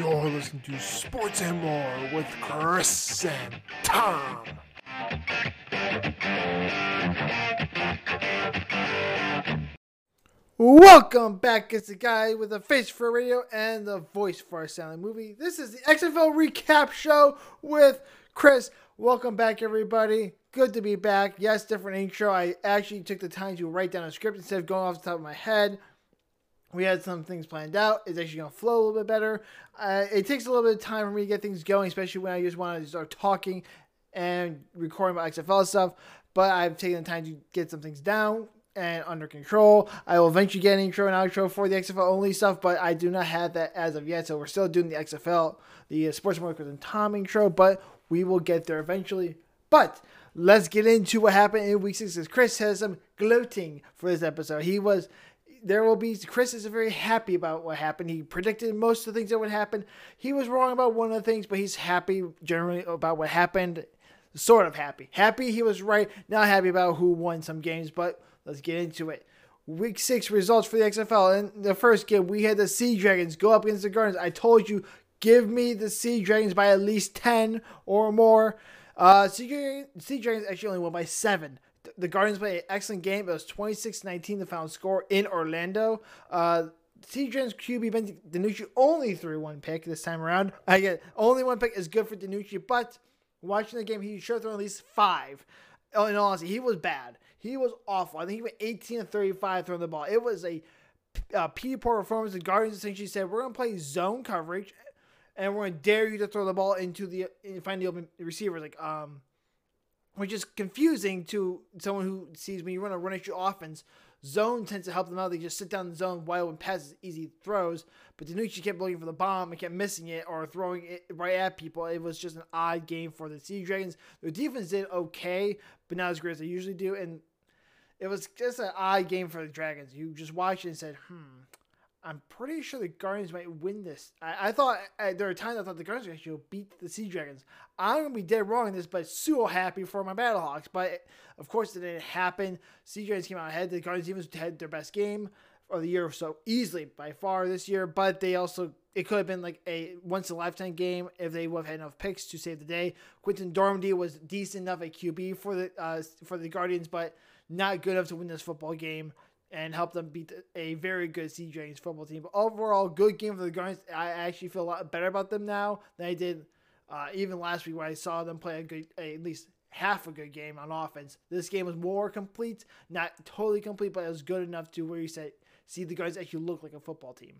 You're listening to Sports and More with Chris and Tom. Welcome back. It's the guy with the face for radio and the voice for a silent movie. This is the XFL recap show with Chris. Welcome back, everybody. Good to be back. Yes, different intro. I actually took the time to write down a script instead of going off the top of my head. We had some things planned out. It's actually going to flow a little bit better. Uh, it takes a little bit of time for me to get things going, especially when I just want to start talking and recording my XFL stuff. But I've taken the time to get some things down and under control. I will eventually get an intro and outro for the XFL only stuff, but I do not have that as of yet. So we're still doing the XFL, the uh, Sports Markers and Tom intro, but we will get there eventually. But let's get into what happened in week six. Chris has some gloating for this episode. He was there will be Chris is very happy about what happened. He predicted most of the things that would happen. He was wrong about one of the things, but he's happy generally about what happened. Sort of happy. Happy he was right. Not happy about who won some games, but let's get into it. Week six results for the XFL. In the first game, we had the Sea Dragons go up against the Guardians. I told you, give me the Sea Dragons by at least 10 or more. Uh, sea, Dragons, sea Dragons actually only won by seven the Guardians played an excellent game. It was 26-19 the final score in Orlando. Uh, Dragons QB Ben DiNucci only threw one pick this time around. I get only one pick is good for DiNucci, but watching the game, he should have thrown at least five. Oh, in all honesty, he was bad. He was awful. I think he went 18 and 35 throwing the ball. It was a uh, poor performance. The Guardians essentially said, "We're going to play zone coverage, and we're going to dare you to throw the ball into the find the open receivers." Like um, which is confusing to someone who sees when you run a run your offense. Zone tends to help them out. They just sit down in the zone, wide open passes, easy throws. But DiNucci kept looking for the bomb and kept missing it or throwing it right at people. It was just an odd game for the Sea Dragons. Their defense did okay, but not as great as they usually do. And it was just an odd game for the Dragons. You just watched it and said, hmm, I'm pretty sure the Guardians might win this. I, I thought I, there were times I thought the Guardians actually beat the Sea Dragons. I'm gonna be dead wrong in this, but so happy for my Battlehawks. But of course, it didn't happen. Sea Dragons came out ahead. The Guardians even had their best game of the year so easily by far this year. But they also it could have been like a once in a lifetime game if they would have had enough picks to save the day. Quinten Dormady was decent enough at QB for the uh, for the Guardians, but not good enough to win this football game and help them beat a very good Sea Dragons football team. But overall, good game for the Guardians. I actually feel a lot better about them now than I did uh, even last week, where I saw them play a good, a, at least half a good game on offense. This game was more complete, not totally complete, but it was good enough to where you said see the Guardians actually look like a football team.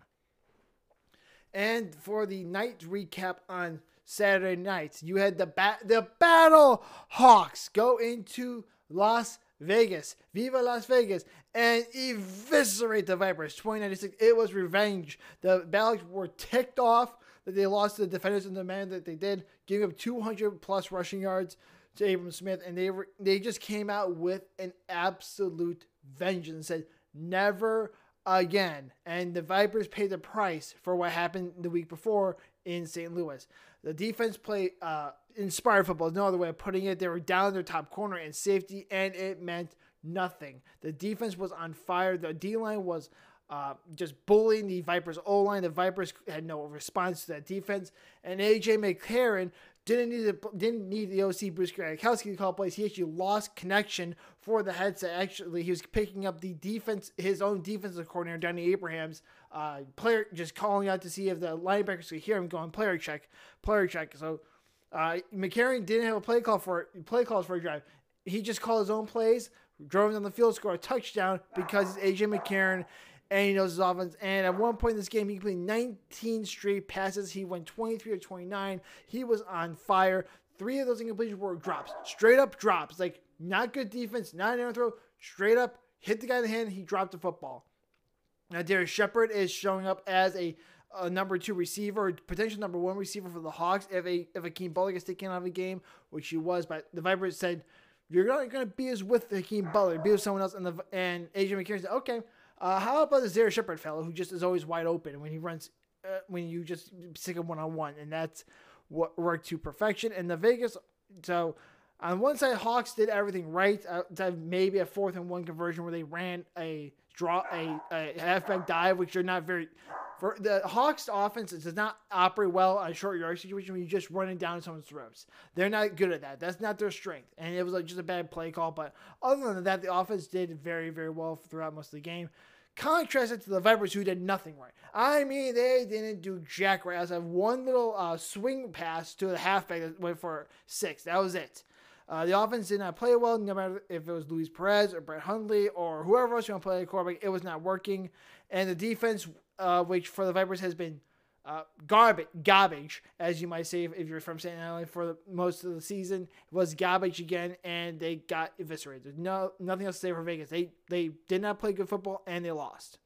And for the night recap on Saturday night, you had the bat the Battle Hawks go into Las Vegas, Viva Las Vegas, and eviscerate the Vipers. 2096. It was revenge. The Ballots were ticked off that they lost to the defenders in the manner that they did, giving up 200 plus rushing yards to Abram Smith, and they were they just came out with an absolute vengeance said never again. And the Vipers paid the price for what happened the week before in St. Louis. The defense played uh, inspired football. There's no other way of putting it. They were down their top corner in safety, and it meant nothing. The defense was on fire. The D line was uh, just bullying the Vipers O line. The Vipers had no response to that defense, and AJ McCarron didn't need the didn't need the OC Bruce Gradkowski to call plays. He actually lost connection for the headset. Actually, he was picking up the defense, his own defensive coordinator, Danny Abrams, uh, player just calling out to see if the linebackers could hear him going player check, player check. So uh, McCarron didn't have a play call for play calls for a drive. He just called his own plays, drove down the field, scored a touchdown because it's AJ McCarron and he knows his offense. And at one point in this game, he completed 19 straight passes. He went 23 to 29. He was on fire. Three of those incompletions were drops, straight up drops. Like not good defense, not an air throw, straight up hit the guy in the hand. He dropped the football. Now Darrius Shepherd is showing up as a a number two receiver, potential number one receiver for the Hawks if a if Hakeem Butler gets taken out of a game, which he was. But the Vipers said you're not going to be as with Hakeem Butler, be with someone else. And the and AJ McCarron said, okay, uh, how about this Darrius Shepherd fellow who just is always wide open when he runs uh, when you just stick him one on one, and that's what worked to perfection. And the Vegas, so on one side, Hawks did everything right. Uh, maybe a fourth and one conversion where they ran a draw a, a halfback dive, which they're not very For the Hawks offense does not operate well on short yard situation when you're just running down someone's throats. They're not good at that. That's not their strength. And it was like just a bad play call. But other than that, the offense did very, very well throughout most of the game. contrasted to the Vipers, who did nothing right. I mean, they didn't do jack right. I have one little uh, swing pass to the halfback that went for six. That was it. Uh, the offense did not play well, no matter if it was Luis Perez or Brett Hundley or whoever else you want to play a quarterback. It was not working. And the defense, uh, which for the Vipers has been uh, garbage, garbage, as you might say if, you're from St. Island for the, most of the season, was garbage again, and they got eviscerated. There's no nothing else to say for Vegas. They they did not play good football, and they lost.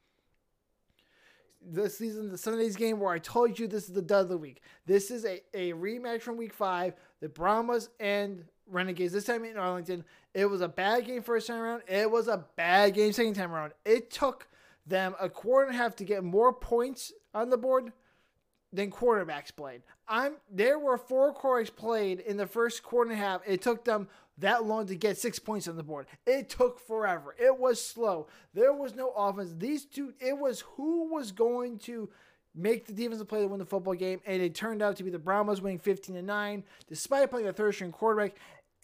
This season, the Sunday's game where I told you this is the dud of the week. This is a, a rematch from week five. The Brahmas and Renegades this time in Arlington. It was a bad game first time around. It was a bad game second time around. It took them a quarter and a half to get more points on the board than quarterbacks played. I'm there were four quarterbacks played in the first quarter and a half. It took them that long to get six points on the board. It took forever. It was slow. There was no offense. These two, it was who was going to make the defensive play to win the football game, and it turned out to be the Brahmas winning 15 to 9, despite playing a third string quarterback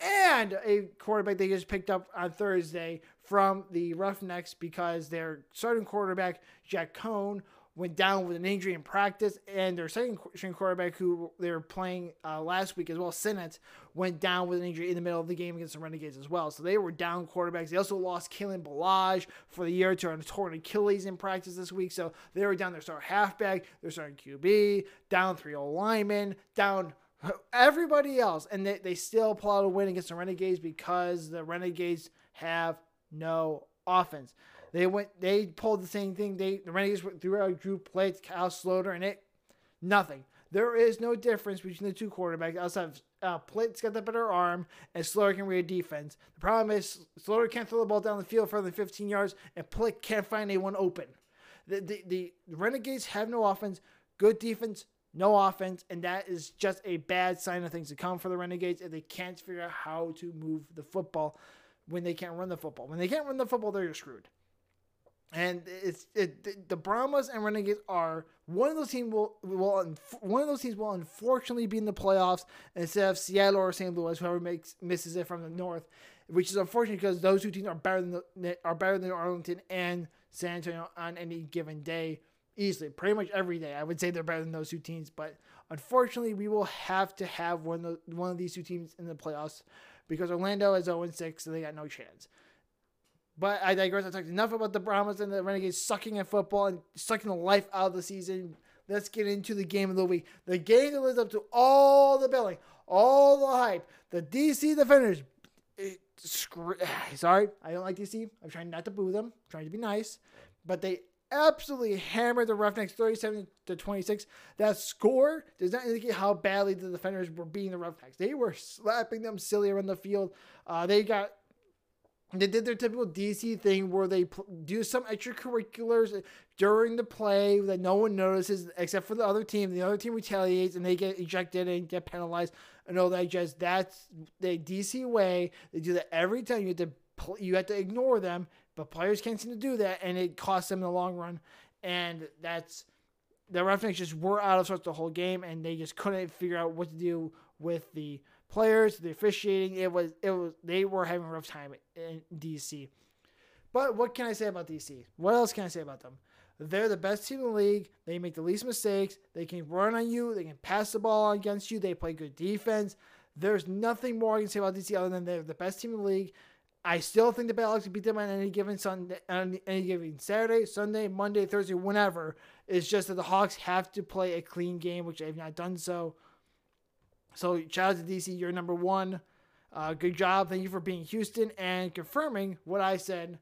and a quarterback they just picked up on Thursday from the Roughnecks because their starting quarterback, Jack Coan, went down with an injury in practice, and their second string quarterback, who they were playing uh, last week as well, Sinnett, went down with an injury in the middle of the game against the Renegades as well. So they were down quarterbacks. They also lost Kalen Ballage for the year to a torn Achilles in practice this week. So they were down their star halfback, their starting QB, down three old linemen, down everybody else, and they, they still pull out a win against the Renegades because the Renegades have no offense. They went. They pulled the same thing. They the Renegades threw out Drew Plitt, Kyle Sloter, and it nothing. There is no difference between the two quarterbacks outside of uh, Plitt's got the better arm and Sloter can read defense. The problem is Sloter can't throw the ball down the field further than 15 yards, and Plitt can't find anyone open. The, the, the Renegades have no offense, good defense, no offense, and that is just a bad sign of things to come for the Renegades if they can't figure out how to move the football when they can't run the football. When they can't run the football, they're screwed. And it's it, the Brahmas and Renegades are one of those teams will will one of those teams will unfortunately be in the playoffs instead of Seattle or St. Louis, whoever makes misses it from the north, which is unfortunate because those two teams are better than the, are better than Arlington and San Antonio on any given day easily, pretty much every day. I would say they're better than those two teams, but unfortunately, we will have to have one of the, one of these two teams in the playoffs because Orlando is 0 6, so they got no chance. But I digress. I talked enough about the Brahmas and the Renegades sucking at football and sucking the life out of the season. Let's get into the game of the week. The game that lives up to all the billing, all the hype. The DC Defenders. It, sorry, I don't like DC. I'm trying not to boo them. I'm trying to be nice. But they absolutely hammered the Roughnecks 37 to 26. That score does not indicate how badly the defenders were beating the Roughnecks. They were slapping them silly around the field. Uh, they got they did their typical DC thing where they pl- do some extracurriculars during the play that no one notices except for the other team. The other team retaliates and they get ejected and get penalized. And all that just that's the DC way. They do that every time. You have to pl- you have to ignore them, but players can't seem to do that, and it costs them in the long run. And that's the Roughnecks just were out of sorts the whole game, and they just couldn't figure out what to do with the players, the officiating. It was it was they were having a rough time in DC. But what can I say about DC? What else can I say about them? They're the best team in the league. They make the least mistakes. They can run on you. They can pass the ball against you. They play good defense. There's nothing more I can say about DC other than they're the best team in the league. I still think the Battlehawks can beat them on any given Sunday, on any given Saturday, Sunday, Monday, Thursday, whenever. It's just that the Hawks have to play a clean game, which they've not done so. So shout out to DC, you're number one. Uh, good job. Thank you for being Houston and confirming what I said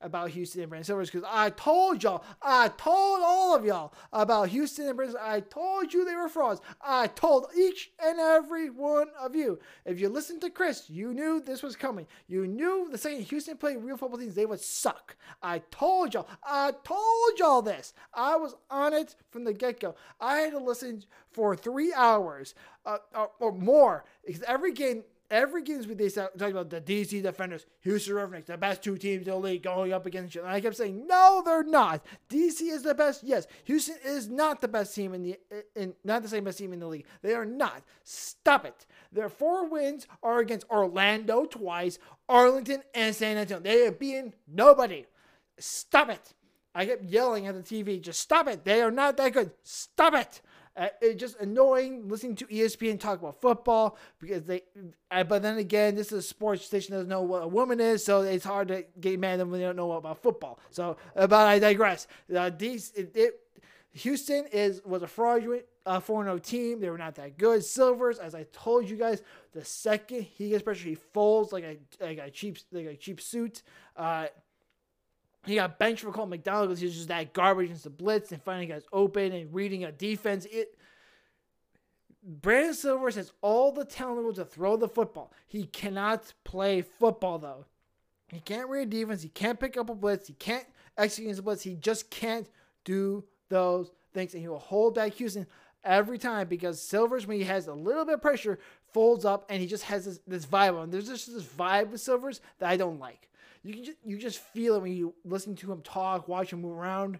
about Houston and Brandon Silvers because I told y'all, I told all of y'all about Houston and Brandon. I told you they were frauds. I told each and every one of you. If you listened to Chris, you knew this was coming. You knew the second Houston played real football teams, they would suck. I told y'all. I told y'all this. I was on it from the get go. I had to listen for three hours uh, uh or more because every game every game we they talk about the DC Defenders, Houston Roughnecks, the best two teams in the league going up against each other. And I kept saying, no, they're not. DC is the best. Yes, Houston is not the best team in the in not the same best team in the league. They are not. Stop it. Their four wins are against Orlando twice, Arlington, and San Antonio. They are being nobody. Stop it. I kept yelling at the TV, just stop it. They are not that good. Stop it. Uh, it's just annoying listening to ESPN talk about football because they. Uh, but then again, this is a sports station that doesn't know what a woman is, so it's hard to get mad when they don't know about football. So, but I digress. Uh, these it, it, Houston is was a fraudulent uh, 4 0 team. They were not that good. Silvers, as I told you guys, the second he gets pressure, he folds like a like a cheap like a cheap suit. Uh, he got benched for Cole McDonald because he was just that garbage into blitz and finding guys open and reading a defense. It Brandon Silvers has all the talent to throw the football. He cannot play football though. He can't read defense. He can't pick up a blitz. He can't execute a blitz. He just can't do those things, and he will hold back Houston every time because Silvers, when he has a little bit of pressure, folds up and he just has this, this vibe on. There's just this vibe with Silvers that I don't like. You can just, you just feel it when you listen to him talk, watch him move around.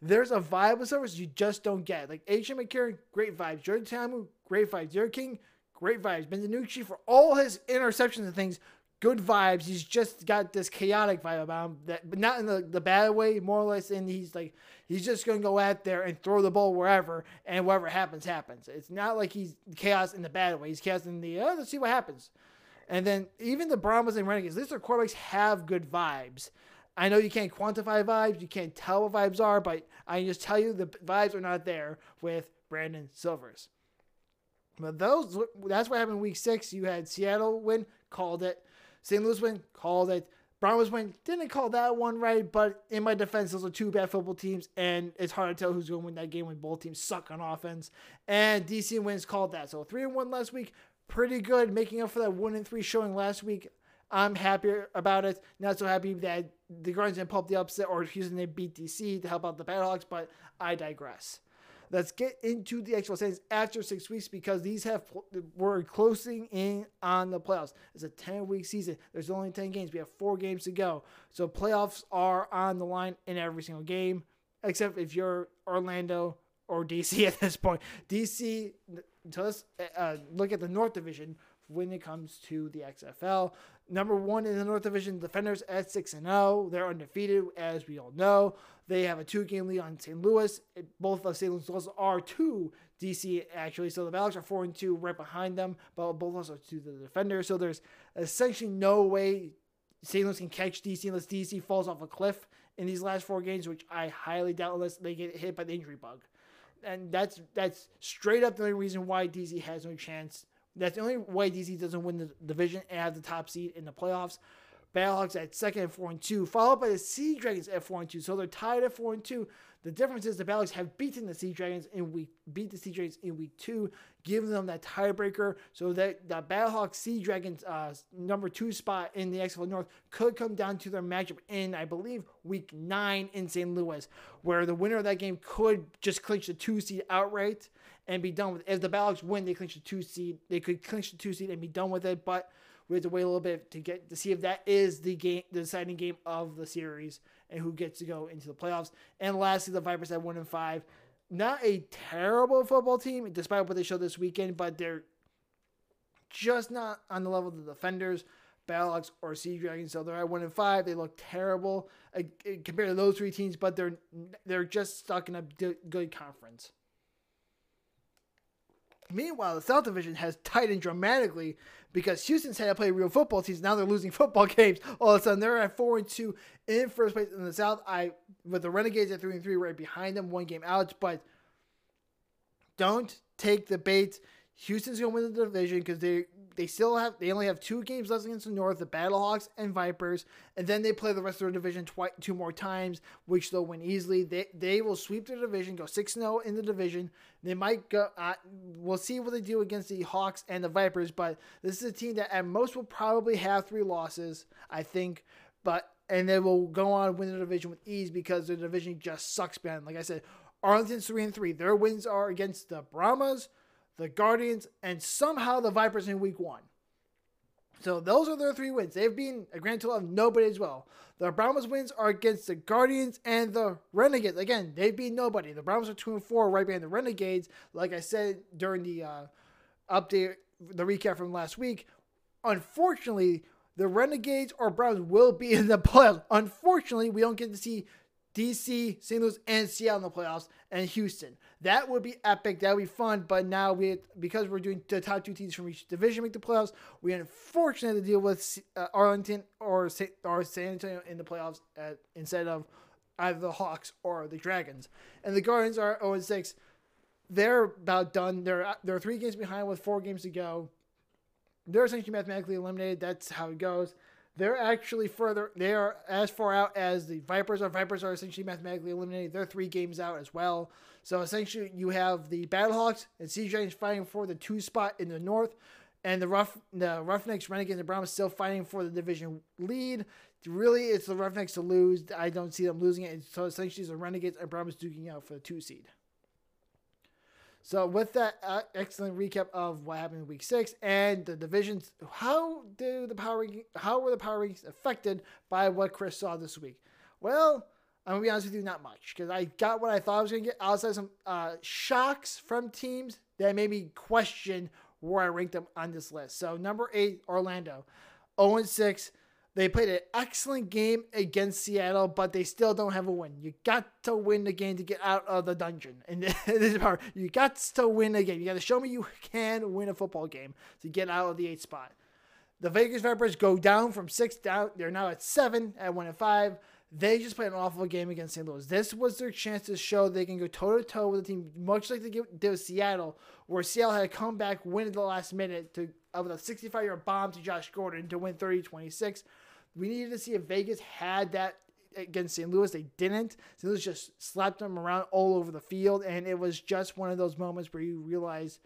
There's a vibe with Silvers you just don't get. Like AJ McCarron, great vibes. Jordan Ta'amu, great vibes. D'Eriq King, great vibes. Ben DiNucci for all his interceptions and things, good vibes. He's just got this chaotic vibe about him that, but not in the, the bad way. More or less, in he's like he's just gonna go out there and throw the ball wherever, and whatever happens, happens. It's not like he's chaos in the bad way. He's chaos in the oh, let's see what happens. And then even the Brahmas and Renegades, these are quarterbacks have good vibes. I know you can't quantify vibes, you can't tell what vibes are, but I can just tell you the vibes are not there with Brandon Silvers. But those that's what happened week six. You had Seattle win, called it. St. Louis win, called it. Brahmas win, didn't call that one right, but in my defense, those are two bad football teams, and it's hard to tell who's going to win that game when both teams suck on offense. And DC wins called that. So three and one last week, pretty good, making up for that one and three showing last week. I'm happier about it. Not so happy that the Guardians didn't pull up the upset or Houston they beat DC to help out the Battlehawks, but I digress. Let's get into the actual standings after six weeks because these have we're closing in on the playoffs. It's a 10 week season. There's only 10 games. We have four games to go. So playoffs are on the line in every single game, except if you're Orlando or DC at this point. DC, so let's uh, look at the North Division when it comes to the XFL. Number one in the North Division, Defenders at 6 and 0. They're undefeated, as we all know. They have a two game lead on St. Louis. Both of St. Louis are two DC, actually. So the Battlehawks are 4 and 2 right behind them, but both us are to the Defenders. So there's essentially no way St. Louis can catch DC unless DC falls off a cliff in these last four games, which I highly doubt unless they get hit by the injury bug and that's that's straight up the only reason why DC has no chance. That's the only way DC doesn't win the division and have the top seed in the playoffs. Battlehawks at second at four and two, followed by the Sea Dragons at four and two. So they're tied at four and two. The difference is the Battlehawks have beaten the Sea Dragons in week beat the Sea Dragons in week two, giving them that tiebreaker. So that the Battlehawks Sea Dragons uh, number two spot in the XFL North could come down to their matchup in I believe week nine in St. Louis, where the winner of that game could just clinch the two seed outright and be done with. It. If the Battlehawks win, they clinch the two seed. They could clinch the two seed and be done with it, but we have to wait a little bit to get to see if that is the game, the deciding game of the series, and who gets to go into the playoffs. And lastly, the Vipers at one and five. Not a terrible football team, despite what they showed this weekend, but they're just not on the level of the defenders, Battlehawks or Sea Dragons. So they're at one and five. They look terrible uh, compared to those three teams, but they're they're just stuck in a good conference. Meanwhile, the South Division has tightened dramatically because Houston's had to play real football teams. Now they're losing football games. All of a sudden, they're at four and two in first place in the South. I with the Renegades at three and three, right behind them, one game out. But don't take the bait. Houston's gonna win the division because they they still have they only have two games left against the North, the Battlehawks and Vipers, and then they play the rest of their division twice two more times, which they'll win easily. They they will sweep the division, go six 0 in the division. They might go. Uh, we'll see what they do against the Hawks and the Vipers, but this is a team that at most will probably have three losses, I think. But and they will go on win the division with ease because the division just sucks, man. Like I said, Arlington's three and three. Their wins are against the Brahmas the Guardians, and somehow the Vipers in week one. So those are their three wins. They've been a grand total of nobody as well. The Brahmas wins are against the Guardians and the Renegades. Again, they've been nobody. The Brahmas are two and four, right behind the Renegades. Like I said during the uh, update, the recap from last week. Unfortunately, the Renegades or Brahmas will be in the playoffs. Unfortunately, we don't get to see DC, St. Louis, and Seattle in the playoffs, and Houston. That would be epic. That would be fun. But now we, because we're doing the top two teams from each division make the playoffs, we unfortunately have to deal with uh, Arlington or, or San Antonio in the playoffs at, instead of either the Hawks or the Dragons. And the Guardians are 0 6. They're about done. They're they're three games behind with four games to go. They're essentially mathematically eliminated. That's how it goes. They're actually further. They are as far out as the Vipers are. Vipers are essentially mathematically eliminated. They're three games out as well. So essentially, you have the Battlehawks and Sea Giants fighting for the two spot in the North, and the Rough the Roughnecks, Renegades, and Brahmas still fighting for the division lead. Really, it's the Roughnecks to lose. I don't see them losing it. So essentially, the Renegades and Brahmas duking out for the two seed. So with that uh, excellent recap of what happened in week six and the divisions, how do the power how were the power rankings affected by what Chris saw this week? Well, I'm gonna be honest with you, not much because I got what I thought I was gonna get outside some uh, shocks from teams that made me question where I ranked them on this list. So number eight, Orlando, 0 and 6. They played an excellent game against Seattle, but they still don't have a win. You got to win the game to get out of the dungeon. And this is part. You got to win the game. You got to show me you can win a football game to get out of the eighth spot. The Vegas Vipers go down from six down. They're now at seven at one and five. They just played an awful game against St. Louis. This was their chance to show they can go toe to toe with a team, much like they did with Seattle, where Seattle had to come back, win at the last minute to with a 65 yard bomb to Josh Gordon to win 30 26. We needed to see if Vegas had that against St. Louis. They didn't. St. Louis just slapped them around all over the field, and it was just one of those moments where you realize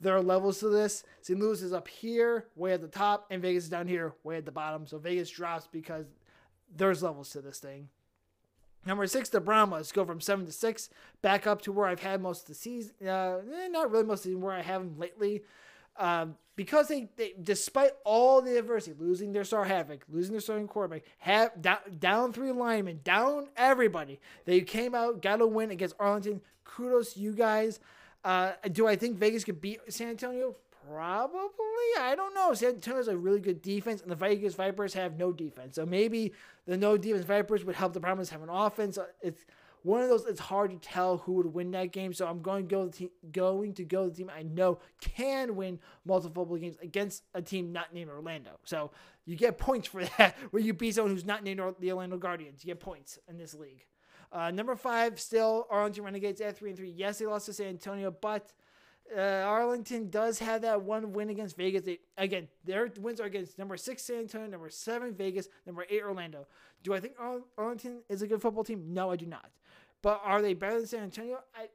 there are levels to this. St. Louis is up here, way at the top, and Vegas is down here, way at the bottom. So Vegas drops because there's levels to this thing. Number six, the Brahmas go from seven to six, back up to where I've had most of the season. Uh, eh, not really most of the season, where I have them lately. Um, because they, they, despite all the adversity, losing their star havoc, losing their starting quarterback, have down, down three linemen, down everybody, they came out, got a win against Arlington. Kudos you guys. Uh, do I think Vegas could beat San Antonio? Probably. I don't know. San Antonio has a really good defense, and the Vegas Vipers have no defense. So maybe the no defense Vipers would help the Brahmas have an offense. It's one of those. It's hard to tell who would win that game. So I'm going to go the going to go the team I know can win multiple games against a team not named Orlando. So you get points for that. Where you beat someone who's not named the Orlando Guardians, you get points in this league. Uh, number five, still Arlington Renegades at three and three. Yes, they lost to San Antonio, but uh, Arlington does have that one win against Vegas. They, again, their wins are against number six San Antonio, number seven Vegas, number eight Orlando. Do I think Arlington is a good football team? No, I do not. But are they better than San Antonio? I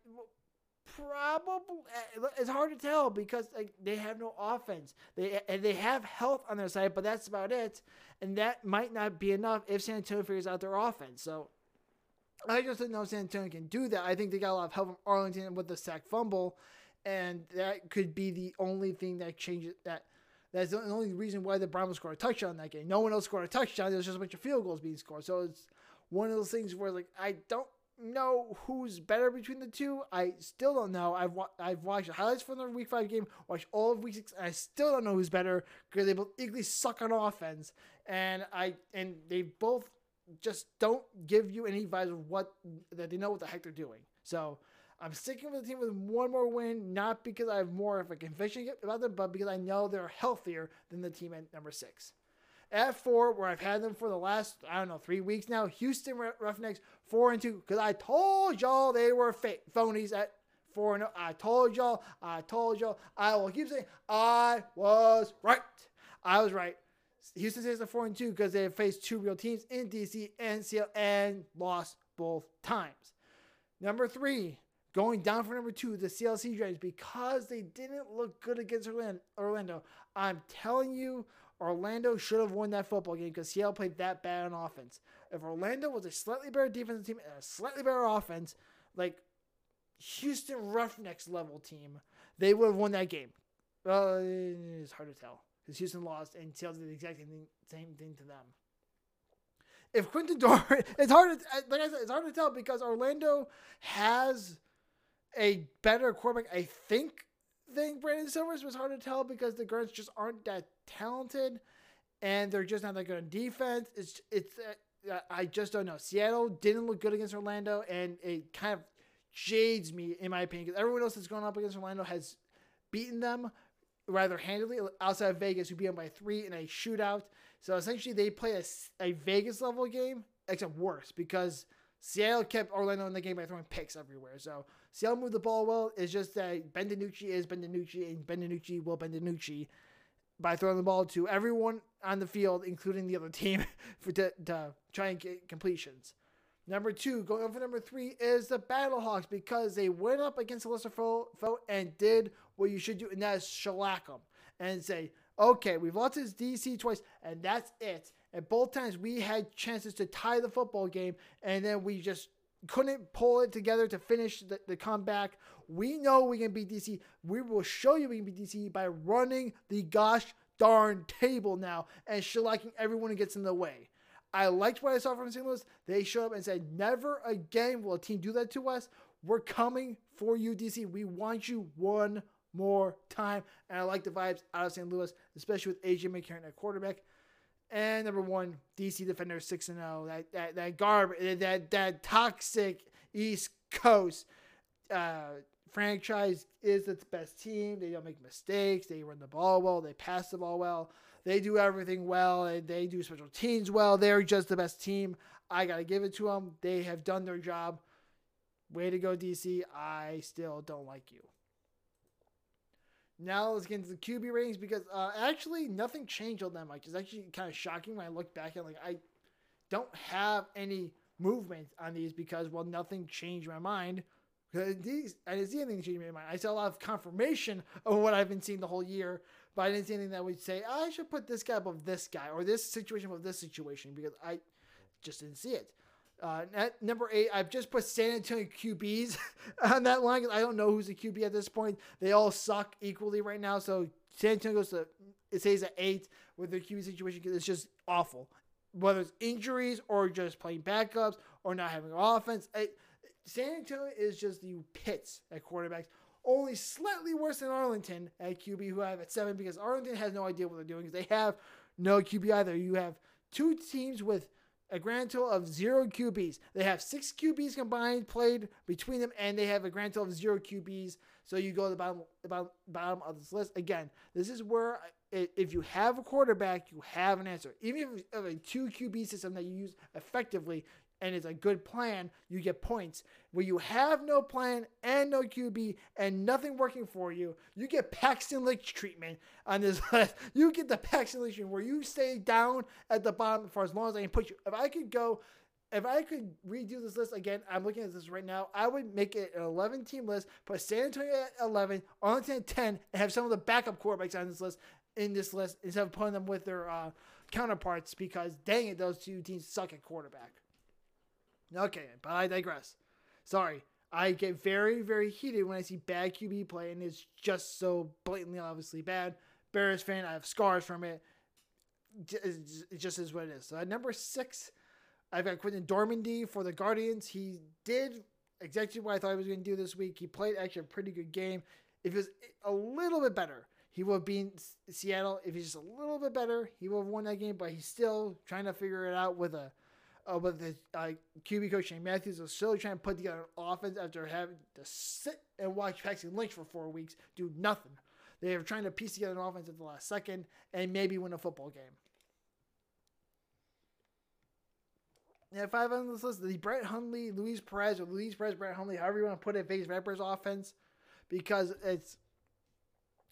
probably. Eh, it's hard to tell because like, they have no offense. They they have health on their side, but that's about it. And that might not be enough if San Antonio figures out their offense. So I just don't know San Antonio can do that. I think they got a lot of help from Arlington with the sack fumble and that could be the only thing that changes that. That's the only reason why the Brahmas scored a touchdown that game. No one else scored a touchdown. There was just a bunch of field goals being scored. So it's one of those things where like I don't know who's better between the two. I still don't know. I've wa- I've watched highlights from the Week Five game, watched all of Week Six, and I still don't know who's better because they both equally suck on offense, and I and they both just don't give you any vibes of what that they know what the heck they're doing. So I'm sticking with the team with one more win, not because I have more of a conviction about them, but because I know they're healthier than the team at number six. At four, where I've had them for the last, I don't know, three weeks now, Houston Roughnecks, four and two, because I told y'all they were fake phonies at four and oh. I told y'all, I told y'all, I will keep saying, I was right. I was right. Houston stays at four and two because they have faced two real teams in DC and Seattle and lost both times. Number three, Going down for number two, the CLC Dragons, because they didn't look good against Orlando. I'm telling you, Orlando should have won that football game because Seattle played that bad on offense. If Orlando was a slightly better defensive team and a slightly better offense, like Houston Roughnecks level team, they would have won that game. Well, it's hard to tell. because Houston lost and Seattle did the exact same thing, same thing to them. If Quinten Dormady, it's hard to like I said, it's hard to tell because Orlando has a better quarterback, I think, than Brandon Silvers. Was hard to tell because the guards just aren't that talented, and they're just not that good on defense. It's it's. Uh, I just don't know. Seattle didn't look good against Orlando, and it kind of jades me, in my opinion, because everyone else that's gone up against Orlando has beaten them rather handily outside of Vegas, who beat them by three in a shootout. So essentially, they play a, a Vegas level game, except worse because Seattle kept Orlando in the game by throwing picks everywhere. So Seattle moved the ball well. It's just that Ben DiNucci is Ben DiNucci, and Ben DiNucci will Ben DiNucci by throwing the ball to everyone on the field, including the other team, for to, to try and get completions. Number two, going over number three, is the Battlehawks because they went up against a lesser foe, foe and did what you should do, and that is shellac them and say, okay, we've lost this DC twice, and that's it. And both times we had chances to tie the football game, and then we just couldn't pull it together to finish the, the comeback. We know we can beat DC. We will show you we can beat DC by running the gosh darn table now and shellacking everyone who gets in the way. I liked what I saw from St. Louis. They showed up and said, Never again will a team do that to us. We're coming for you, DC. We want you one more time. And I like the vibes out of St. Louis, especially with AJ McCarron at quarterback. And number one, DC defender six and zero. That that that garbage, that that toxic East Coast uh, franchise is its best team. They don't make mistakes. They run the ball well. They pass the ball well. They do everything well. And they do special teams well. They're just the best team. I got to give it to them. They have done their job. Way to go, DC. I still don't like you. Now let's get into the QB ratings because uh, actually nothing changed on that much. It's actually kind of shocking when I look back at like I don't have any movement on these because well nothing changed my mind these, I didn't see anything change my mind. I saw a lot of confirmation of what I've been seeing the whole year, but I didn't see anything that would say I should put this guy above this guy or this situation above this situation because I just didn't see it. Uh, at number eight, I've just put San Antonio QBs on that line I don't know who's the QB at this point. They all suck equally right now. So San Antonio goes to it says at eight with their QB situation because it's just awful. Whether it's injuries or just playing backups or not having offense. I, San Antonio is just the pits at quarterbacks. Only slightly worse than Arlington at QB, who I have at seven, because Arlington has no idea what they're doing because they have no QB either. You have two teams with a grand total of zero QBs. They have six QBs combined played between them, and they have a grand total of zero QBs. So you go to the bottom, the bottom, bottom of this list. Again, this is where if you have a quarterback, you have an answer. Even if you have a two QB system that you use effectively, and it's a good plan, you get points. Where you have no plan and no QB and nothing working for you, you get Paxton Lynch treatment on this list. You get the Paxton Lynch where you stay down at the bottom for as long as I can put you. If I could go, if I could redo this list again, I'm looking at this right now. I would make it an 11 team list, put San Antonio at 11, Arlington at 10, and have some of the backup quarterbacks on this list in this list instead of putting them with their uh, counterparts because dang it, those two teams suck at quarterback. Okay, but I digress. Sorry. I get very, very heated when I see bad QB play, and it's just so blatantly, obviously bad. Bears fan, I have scars from it. It just is what it is. So at number six, I've got Quinten Dormady for the Guardians. He did exactly what I thought he was going to do this week. He played actually a pretty good game. If it was a little bit better, he will be in Seattle. If he's just a little bit better, he will have won that game. But he's still trying to figure it out with a uh, but the uh, QB coach Shane Matthews is still trying to put together an offense after having to sit and watch Paxton Lynch for four weeks do nothing. They are trying to piece together an offense at the last second and maybe win a football game. Yeah, five on this list: the Brett Hundley, Luis Perez, or Luis Perez, Brett Hundley, however you want to put it, Vegas Vipers offense, because it's.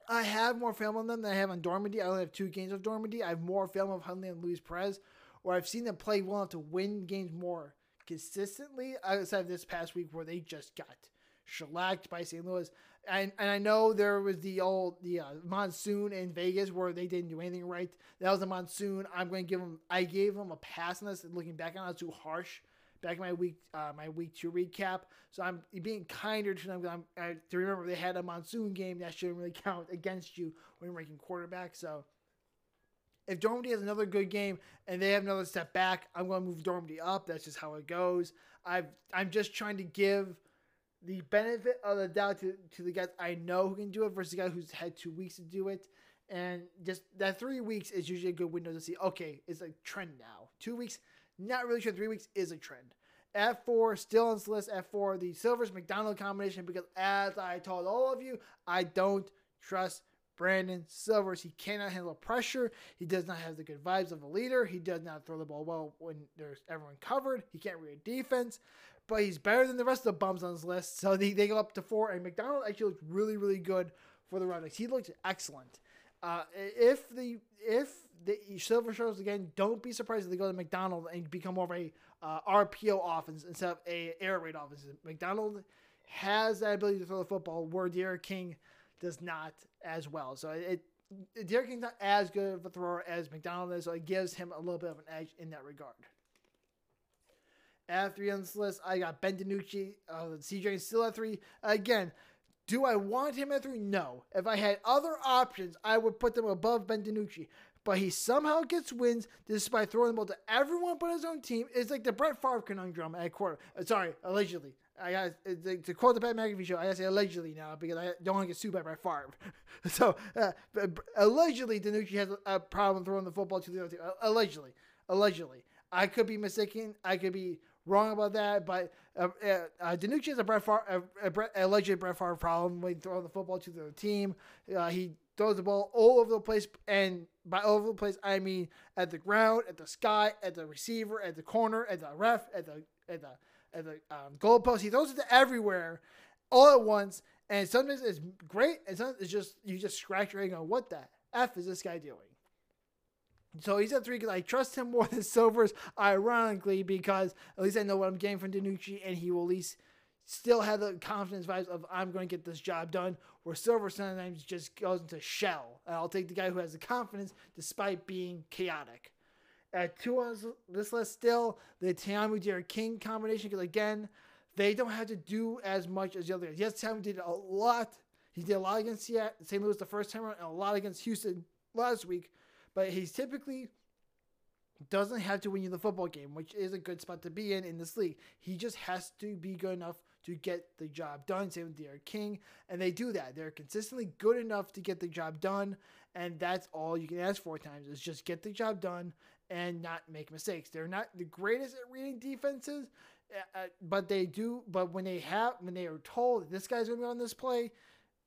I have more film on them than I have on Dormady. I only have two games of Dormady. I have more film of Hundley and Luis Perez, where I've seen them play well enough to win games more consistently outside of this past week where they just got shellacked by St. Louis. And and I know there was the old the uh, monsoon in Vegas where they didn't do anything right. That was a monsoon. I'm going to give them. I gave them a pass on this. Looking back on it, was too harsh. Back in my week uh, my week two recap. So I'm being kinder to them. I, to remember they had a monsoon game that shouldn't really count against you when you're ranking quarterback. So If Dormady has another good game and they have another step back, I'm going to move Dormady up. That's just how it goes. I've I'm just trying to give the benefit of the doubt to, to the guys I know who can do it versus the guy who's had two weeks to do it. And just that three weeks is usually a good window to see, okay, it's a trend now. Two weeks, not really sure. Three weeks is a trend. F4 still on this list. F4, the Silvers McDonald combination, because as I told all of you, I don't trust Brandon Silvers. He cannot handle pressure. He does not have the good vibes of a leader. He does not throw the ball well when there's everyone covered. He can't read defense, but he's better than the rest of the bums on his list. So they, they go up to four, and McDonald actually looks really, really good for the Roughnecks. He looked excellent. Uh, if the if the Silver shows again, don't be surprised if they go to McDonald and become more of a uh, RPO offense instead of a air raid offense. McDonald has that ability to throw the football where D'Eriq King does not as well. So it D'Eriq King's not as good of a thrower as McDonald is, so it gives him a little bit of an edge in that regard. At three on this list, I got Ben DiNucci. Uh, CJ still at three. Again, do I want him at three? No. If I had other options, I would put them above Ben DiNucci. But he somehow gets wins despite throwing the ball to everyone but his own team. It's like the Brett Favre conundrum at quarter. Uh, sorry, allegedly. I got to quote the Pat McAfee show. I gotta say allegedly now because I don't want to get sued by Brett Favre. so uh, allegedly, DiNucci has a problem throwing the football to the other team. Allegedly, allegedly. I could be mistaken. I could be wrong about that, but uh, uh, DiNucci has a Brett Favre, a, a Brett, alleged Brett Favre problem when throwing the football to the other team. Uh, he throws the ball all over the place, and by all over the place, I mean at the ground, at the sky, at the receiver, at the corner, at the ref, at the at the the um, goalpost. He throws it to everywhere, all at once, and sometimes it's great, and sometimes it's just you just scratch your head and go, "What the f is this guy doing?" So he's at three because I trust him more than Silvers, ironically, because at least I know what I'm getting from DiNucci, and he will at least still have the confidence vibes of I'm going to get this job done. Where Silver sometimes just goes into shell. And I'll take the guy who has the confidence despite being chaotic. At two on this list, still the Ta'amu D'Eriq King combination because again, they don't have to do as much as the other guys. Yes, Ta'amu did a lot. He did a lot against Seattle, St. Louis the first time around, and a lot against Houston last week but he's typically doesn't have to win you the football game, which is a good spot to be in in this league. He just has to be good enough to get the job done. Same with D'Eriq King, and they do that. They're consistently good enough to get the job done, and that's all you can ask for times is just get the job done and not make mistakes. They're not the greatest at reading defenses, uh, uh but they do. But when they have, when they are told this guy's going to be on this play,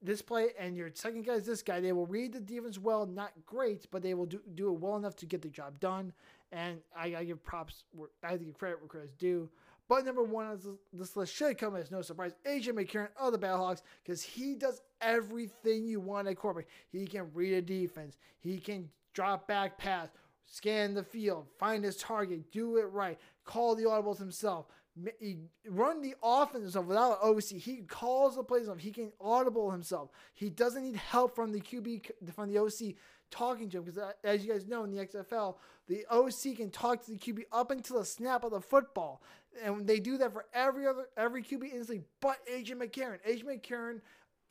this play and your second guy is this guy, they will read the defense well, not great, but they will do, do it well enough to get the job done. And I, I give props, I give credit where credit's due. But number one on this list should come as no surprise. AJ McCarron of the Battlehawks because he does everything you want at quarterback. He can read a defense. He can drop back pass, scan the field, find his target, do it right, call the audibles himself, he run the offense himself without an OC. He calls the plays himself. He can audible himself. He doesn't need help from the QB from the OC talking to him because, uh, as you guys know in the XFL, the OC can talk to the QB up until the snap of the football, and they do that for every other every QB in this league, but AJ McCarron. AJ McCarron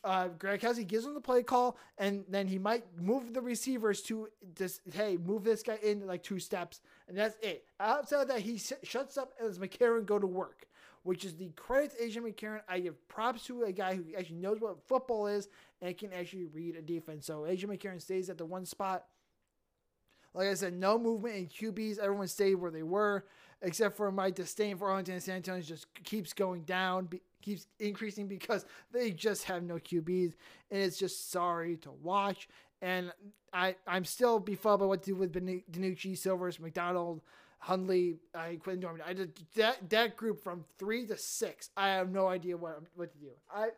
uh, Greg Kelsey gives him the play call, and then he might move the receivers to just hey, move this guy in like two steps, and that's it. Outside of that, he sh- shuts up and lets McCarron go to work, which is the credit to AJ McCarron. I give props to a guy who actually knows what football is and can actually read a defense. So AJ McCarron stays at the one spot. Like I said, no movement in QBs. Everyone stayed where they were, except for my disdain for Arlington and San Antonio just keeps going down keeps increasing because they just have no QBs, and it's just sorry to watch. And I I'm still befuddled by what to do with DiNucci, Silvers, McDonald, Hundley, uh, I Quinten Dormady. I did that that group from three to six. I have no idea what what to do. I.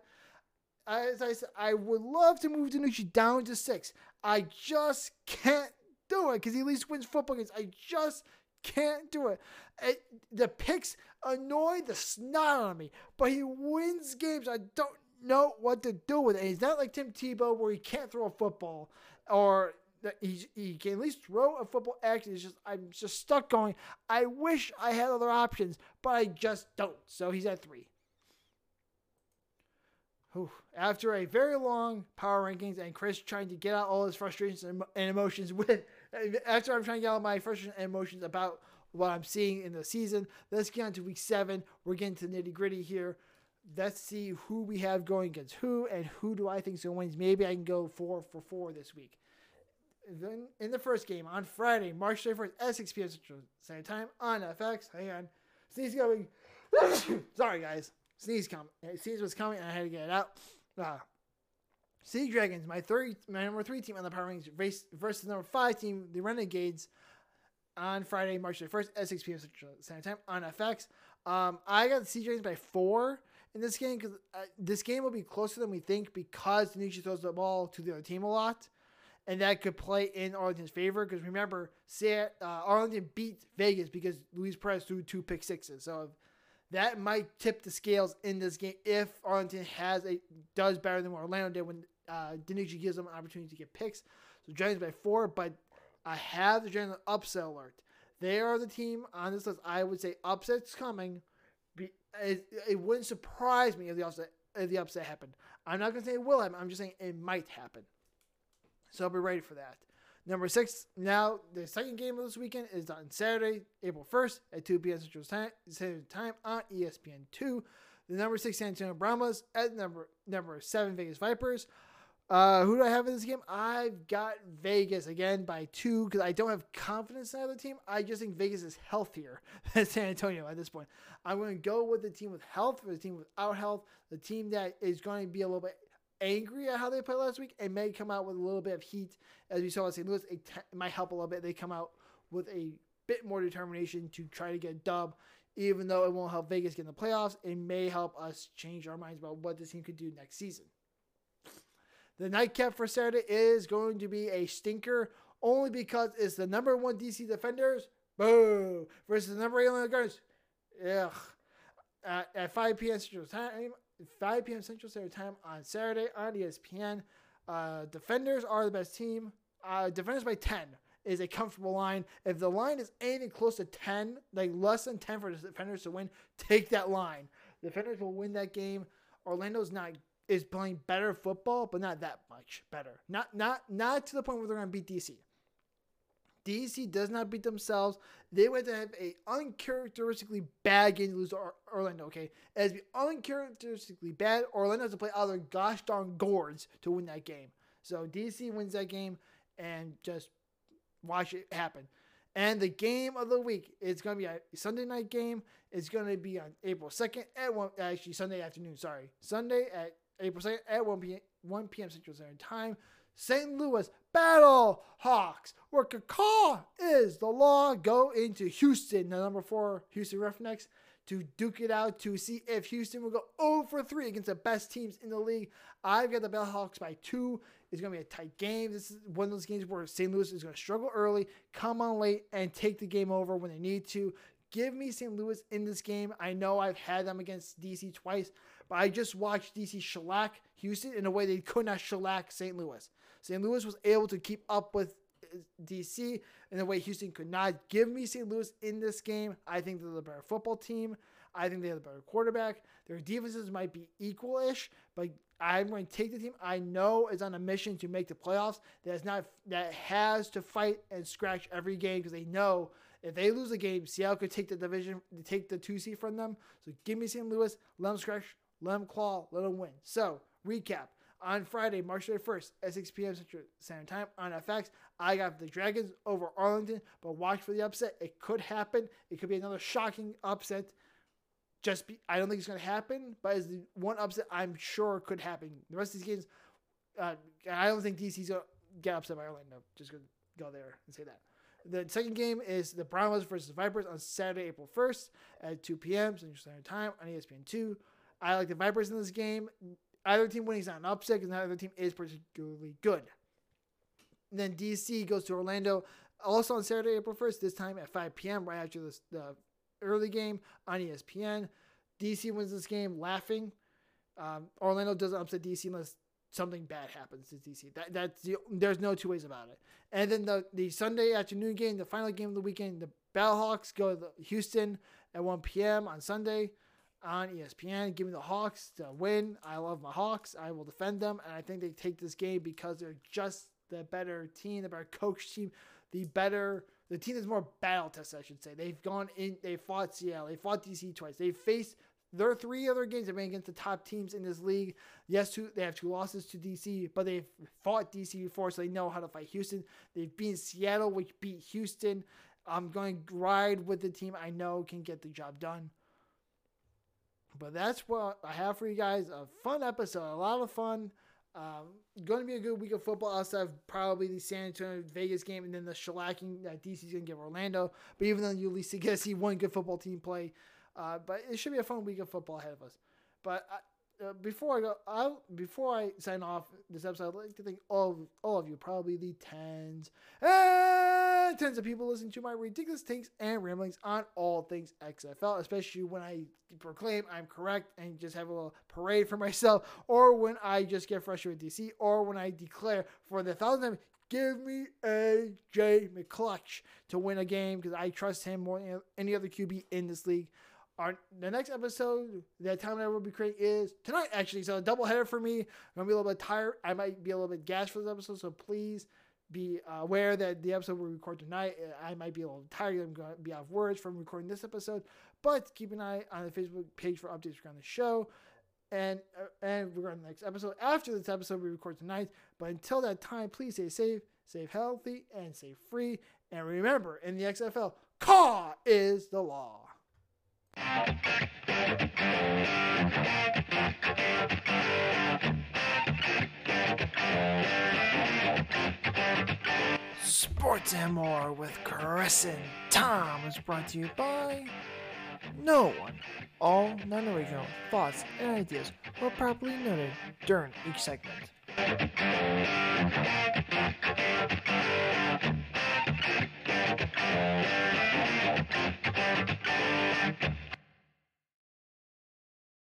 As I said, I would love to move DiNucci down to six. I just can't do it because he at least wins football games. I just can't do it. it. The picks annoy the snot out of me, but he wins games. I don't know what to do with it. And he's not like Tim Tebow where he can't throw a football or he, he can at least throw a football Actually, It's just I'm just stuck going. I wish I had other options, but I just don't. So he's at three. After a very long power rankings and Chris trying to get out all his frustrations and emotions with After I'm trying to get all my frustrations and emotions about what I'm seeing in the season, let's get on to week seven. We're getting to nitty gritty here. Let's see who we have going against who and who do I think is going to win. Maybe I can go four for four this week. Then in the first game on Friday, March 31st at 6 p.m. Central Standard Time on FX. Hang on. Sneeze going. Sorry, guys. Sneeze coming. Sneeze was coming and I had to get it out. Uh, Sea Dragons, my three, my number three team on the Power Rangers race versus number five team, the Renegades, on Friday, March 31st at 6 p.m. Central Standard Time on FX. Um, I got the Sea Dragons by four in this game because uh, this game will be closer than we think because DiNucci throws the ball to the other team a lot. And that could play in Arlington's favor because remember, uh, Arlington beat Vegas because Luis Perez threw two pick sixes. So that might tip the scales in this game if Arlington has a does better than what Orlando did when uh, DiNucci gives them an opportunity to get picks. So Giants by four, but I have the Giants upset alert. They are the team on this list. I would say upset's coming. It, it wouldn't surprise me if the upset if the upset happened. I'm not gonna say it will happen. I'm just saying it might happen. So be ready for that. Number six. Now the second game of this weekend is on Saturday, April 1st at 2 p.m. Central Time, Time on ESPN two. The number six San Antonio Brahmas at number number seven Vegas Vipers. Uh, who do I have in this game? I've got Vegas again by two because I don't have confidence in the other team. I just think Vegas is healthier than San Antonio at this point. I'm going to go with the team with health for the team without health, the team that is going to be a little bit angry at how they played last week and may come out with a little bit of heat. As we saw at St. Louis, it, t- it might help a little bit. They come out with a bit more determination to try to get a dub. Even though it won't help Vegas get in the playoffs, it may help us change our minds about what this team could do next season. The nightcap for Saturday is going to be a stinker only because it's the number one DC Defenders, boo, versus the number eight Atlanta Guardians. Ugh. At, at 5 p.m. Central Time, 5 p.m. Central Standard Time on Saturday on ESPN. Uh, defenders are the best team. Uh, defenders by 10 is a comfortable line. If the line is anything close to 10, like less than 10 for the defenders to win, take that line. Defenders will win that game. Orlando's not is playing better football, but not that much better. Not not not to the point where they're going to beat DC. DC does not beat themselves. They went to have a uncharacteristically bad game to lose to Orlando. Okay, as uncharacteristically bad, Orlando has to play other gosh darn gourds to win that game. So DC wins that game, and just watch it happen. And the game of the week is going to be a Sunday night game. It's going to be on April 2nd at one, actually Sunday afternoon, sorry. Sunday at April 2nd at 1 p.m. 1 p.m. Central Standard Time. St. Louis Battle Hawks, where Caw is the law, go into Houston, the number four Houston Roughnecks, to duke it out to see if Houston will go 0 for 3 against the best teams in the league. I've got the Battle Hawks by two. It's going to be a tight game. This is one of those games where St. Louis is going to struggle early, come on late, and take the game over when they need to. Give me St. Louis in this game. I know I've had them against DC twice, but I just watched DC shellac Houston in a way they could not shellac St. Louis. St. Louis was able to keep up with uh, DC in a way Houston could not. Give me St. Louis in this game. I think they're the better football team. I think they have the better quarterback. Their defenses might be equal-ish, but I'm going to take the team I know is on a mission to make the playoffs. That is not that has to fight and scratch every game because they know if they lose a game, Seattle could take the division, take the two seed from them. So give me St. Louis, let them scratch, let them claw, let them win. So recap. On Friday, March 31st at 6 p.m. Central Standard Time on FX, I got the Dragons over Arlington, but watch for the upset. It could happen. It could be another shocking upset. Just be, I don't think it's going to happen, but as the one upset I'm sure could happen. The rest of these games, uh, I don't think DC's going to get upset by Orlando. Just going to go there and say that. The second game is the Brahmas versus Vipers on Saturday, April 1st at 2 p.m. Central Standard Time on ESPN2. I like the Vipers in this game. Either team winning is not an upset because neither team is particularly good. And then DC goes to Orlando also on Saturday, April 1st, this time at 5 p.m., right after this, the early game on ESPN. DC wins this game laughing. Um, Orlando doesn't upset DC unless something bad happens to DC. That that's the, there's no two ways about it. And then the the Sunday afternoon game, the final game of the weekend, the Battlehawks go to Houston at 1 p.m. on Sunday on ESPN. Give me the Hawks to win. I love my Hawks. I will defend them, and I think they take this game because they're just the better team, the better coach team. the better, the team that's more battle tested, I should say. They've gone in, they fought Seattle, they fought DC twice, they faced their three other games have been against the top teams in this league. Yes, two, they have two losses to DC, but they've fought DC before, so they know how to fight Houston. They've beaten Seattle, which beat Houston. I'm going to ride with the team I know can get the job done. But that's what I have for you guys. A fun episode, a lot of fun. Um, going to be a good week of football outside probably the San Antonio Vegas game and then the shellacking that DC's going to give Orlando. But even then, you at least get to see one good football team play. Uh, but it should be a fun week of football ahead of us. But I, uh, before I go, I, before I sign off this episode, I'd like to thank all of, all of you, probably the tens and tens of people listening to my ridiculous takes and ramblings on all things XFL, especially when I proclaim I'm correct and just have a little parade for myself, or when I just get frustrated with DC, or when I declare for the thousandth time, give me AJ McClutch to win a game because I trust him more than any other QB in this league. Our the next episode that time I will be creating is tonight actually. So a double header for me. I'm gonna be a little bit tired. I might be a little bit gassed for this episode. So please be aware that the episode we record tonight, I might be a little tired. I'm going to be out of words from recording this episode, but keep an eye on the Facebook page for updates regarding the show. And uh, and on the next episode after this episode we record tonight. But until that time, please stay safe, stay healthy, and stay free. And remember, in the XFL, caw is the law. Sports and More with Chris and Tom is brought to you by no one. All non-original thoughts and ideas were properly noted during each segment.